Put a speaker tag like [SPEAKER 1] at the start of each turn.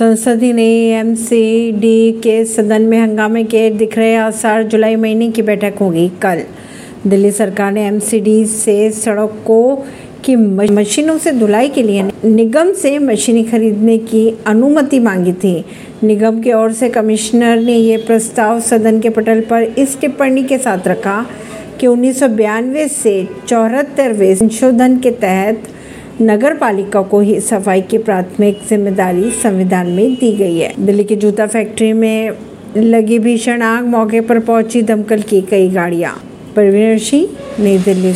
[SPEAKER 1] संसदीय ने एमसीडी के सदन में हंगामे के दिख रहे आसार जुलाई महीने की बैठक होगी कल। दिल्ली सरकार ने एमसीडी से सड़कों की मशीनों से धुलाई के लिए निगम से मशीनें खरीदने की अनुमति मांगी थी। निगम की ओर से कमिश्नर ने ये प्रस्ताव सदन के पटल पर इस टिप्पणी के साथ रखा कि उन्नीस से चौहत्तरवें संशोधन के तहत नगर पालिका को ही सफ़ाई की प्राथमिक ज़िम्मेदारी संविधान में दी गई है। दिल्ली की जूता फैक्ट्री में लगी भीषण आग, मौके पर पहुँची दमकल की कई गाड़ियाँ। परवीन सिंह, नई दिल्ली